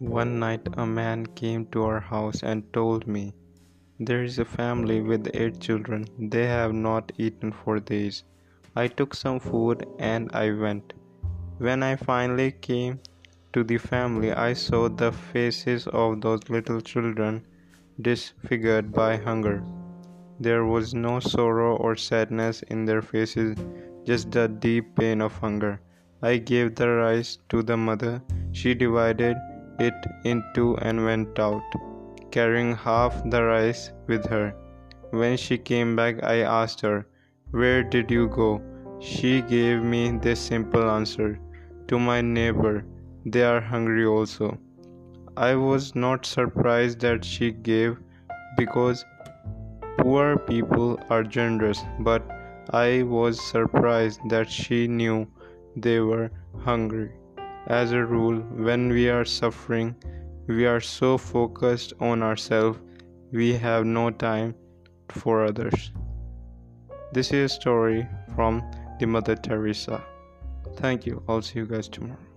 One night a man came to our house and told me, There is a family with eight children. They have not eaten for days. I took some food and I went. When I finally came to the family, I saw the faces of those little children disfigured by hunger. There was no sorrow or sadness in their faces, just the deep pain of hunger. I gave the rice to the mother. She divided it in two and went out, carrying half the rice with her. When she came back, I asked her, Where did you go? She gave me this simple answer To my neighbor, they are hungry also. I was not surprised that she gave because poor people are generous, but I was surprised that she knew they were hungry. As a rule, when we are suffering, we are so focused on ourselves, we have no time for others. This is a story from the Mother Teresa. Thank you. I'll see you guys tomorrow.